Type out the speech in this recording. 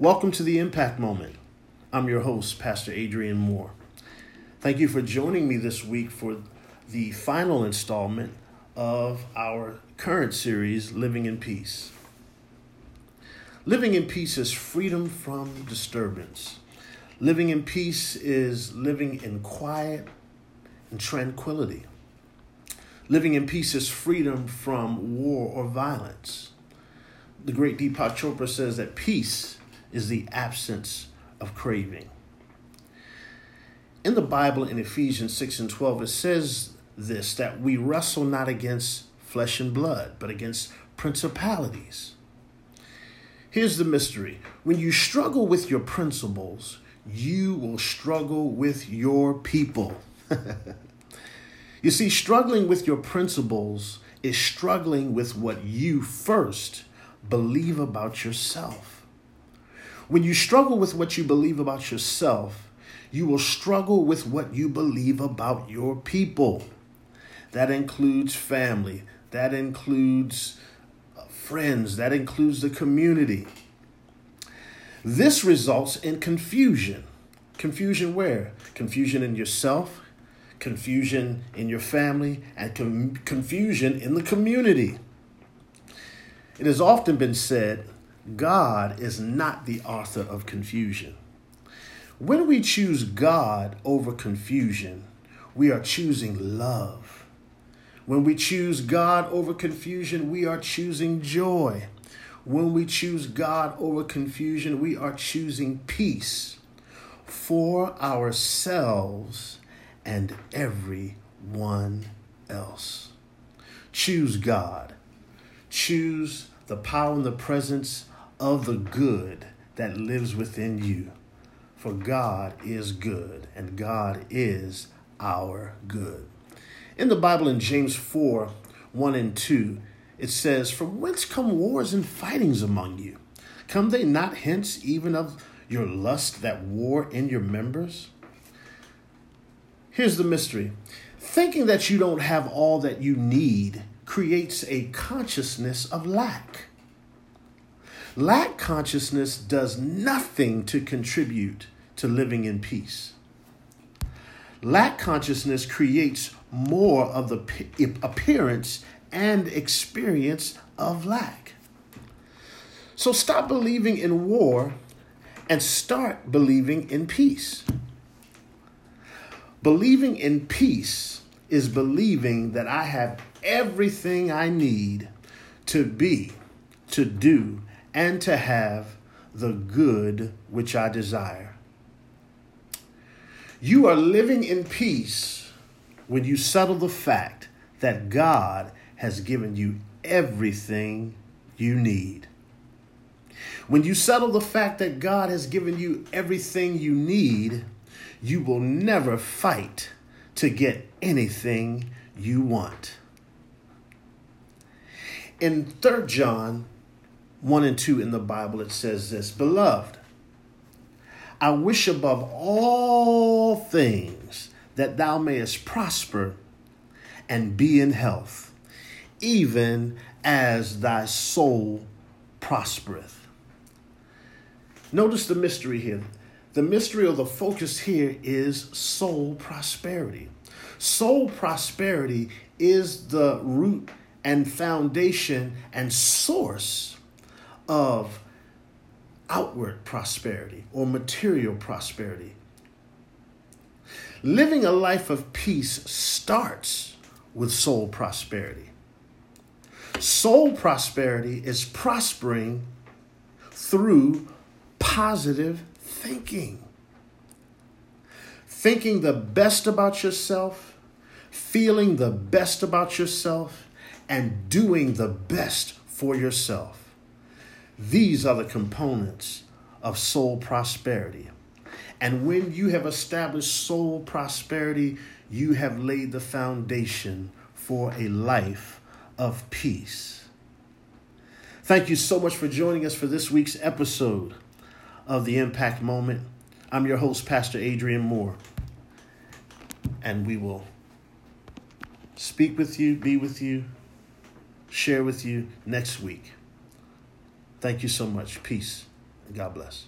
Welcome to the Impact Moment. I'm your host, Pastor Adrian Moore. Thank you for joining me this week for the final installment of our current series, Living in Peace. Living in peace is freedom from disturbance. Living in peace is living in quiet and tranquility. Living in peace is freedom from war or violence. The great Deepak Chopra says that peace is the absence of craving. In the Bible, in Ephesians 6 and 12, it says this that we wrestle not against flesh and blood, but against principalities. Here's the mystery when you struggle with your principles, you will struggle with your people. you see, struggling with your principles is struggling with what you first believe about yourself. When you struggle with what you believe about yourself, you will struggle with what you believe about your people. That includes family, that includes uh, friends, that includes the community. This results in confusion. Confusion where? Confusion in yourself, confusion in your family, and com- confusion in the community. It has often been said God is not the author of confusion. When we choose God over confusion, we are choosing love. When we choose God over confusion, we are choosing joy. When we choose God over confusion, we are choosing peace for ourselves and everyone else. Choose God. Choose the power and the presence of the good that lives within you. For God is good, and God is our good. In the Bible, in James 4 1 and 2, it says, From whence come wars and fightings among you? Come they not hence even of your lust that war in your members? Here's the mystery thinking that you don't have all that you need creates a consciousness of lack. Lack consciousness does nothing to contribute to living in peace. Lack consciousness creates more of the appearance and experience of lack. So stop believing in war and start believing in peace. Believing in peace is believing that I have everything I need to be, to do, and to have the good which I desire. You are living in peace when you settle the fact that God has given you everything you need. When you settle the fact that God has given you everything you need, you will never fight to get anything you want. In 3 John 1 and 2 in the Bible, it says this Beloved, I wish above all things that thou mayest prosper and be in health, even as thy soul prospereth. Notice the mystery here. The mystery or the focus here is soul prosperity. Soul prosperity is the root and foundation and source of outward prosperity or material prosperity. Living a life of peace starts with soul prosperity. Soul prosperity is prospering through positive thinking. Thinking the best about yourself, feeling the best about yourself, and doing the best for yourself. These are the components of soul prosperity. And when you have established soul prosperity, you have laid the foundation for a life of peace. Thank you so much for joining us for this week's episode of the Impact Moment. I'm your host, Pastor Adrian Moore, and we will speak with you, be with you, share with you next week. Thank you so much. Peace. God bless.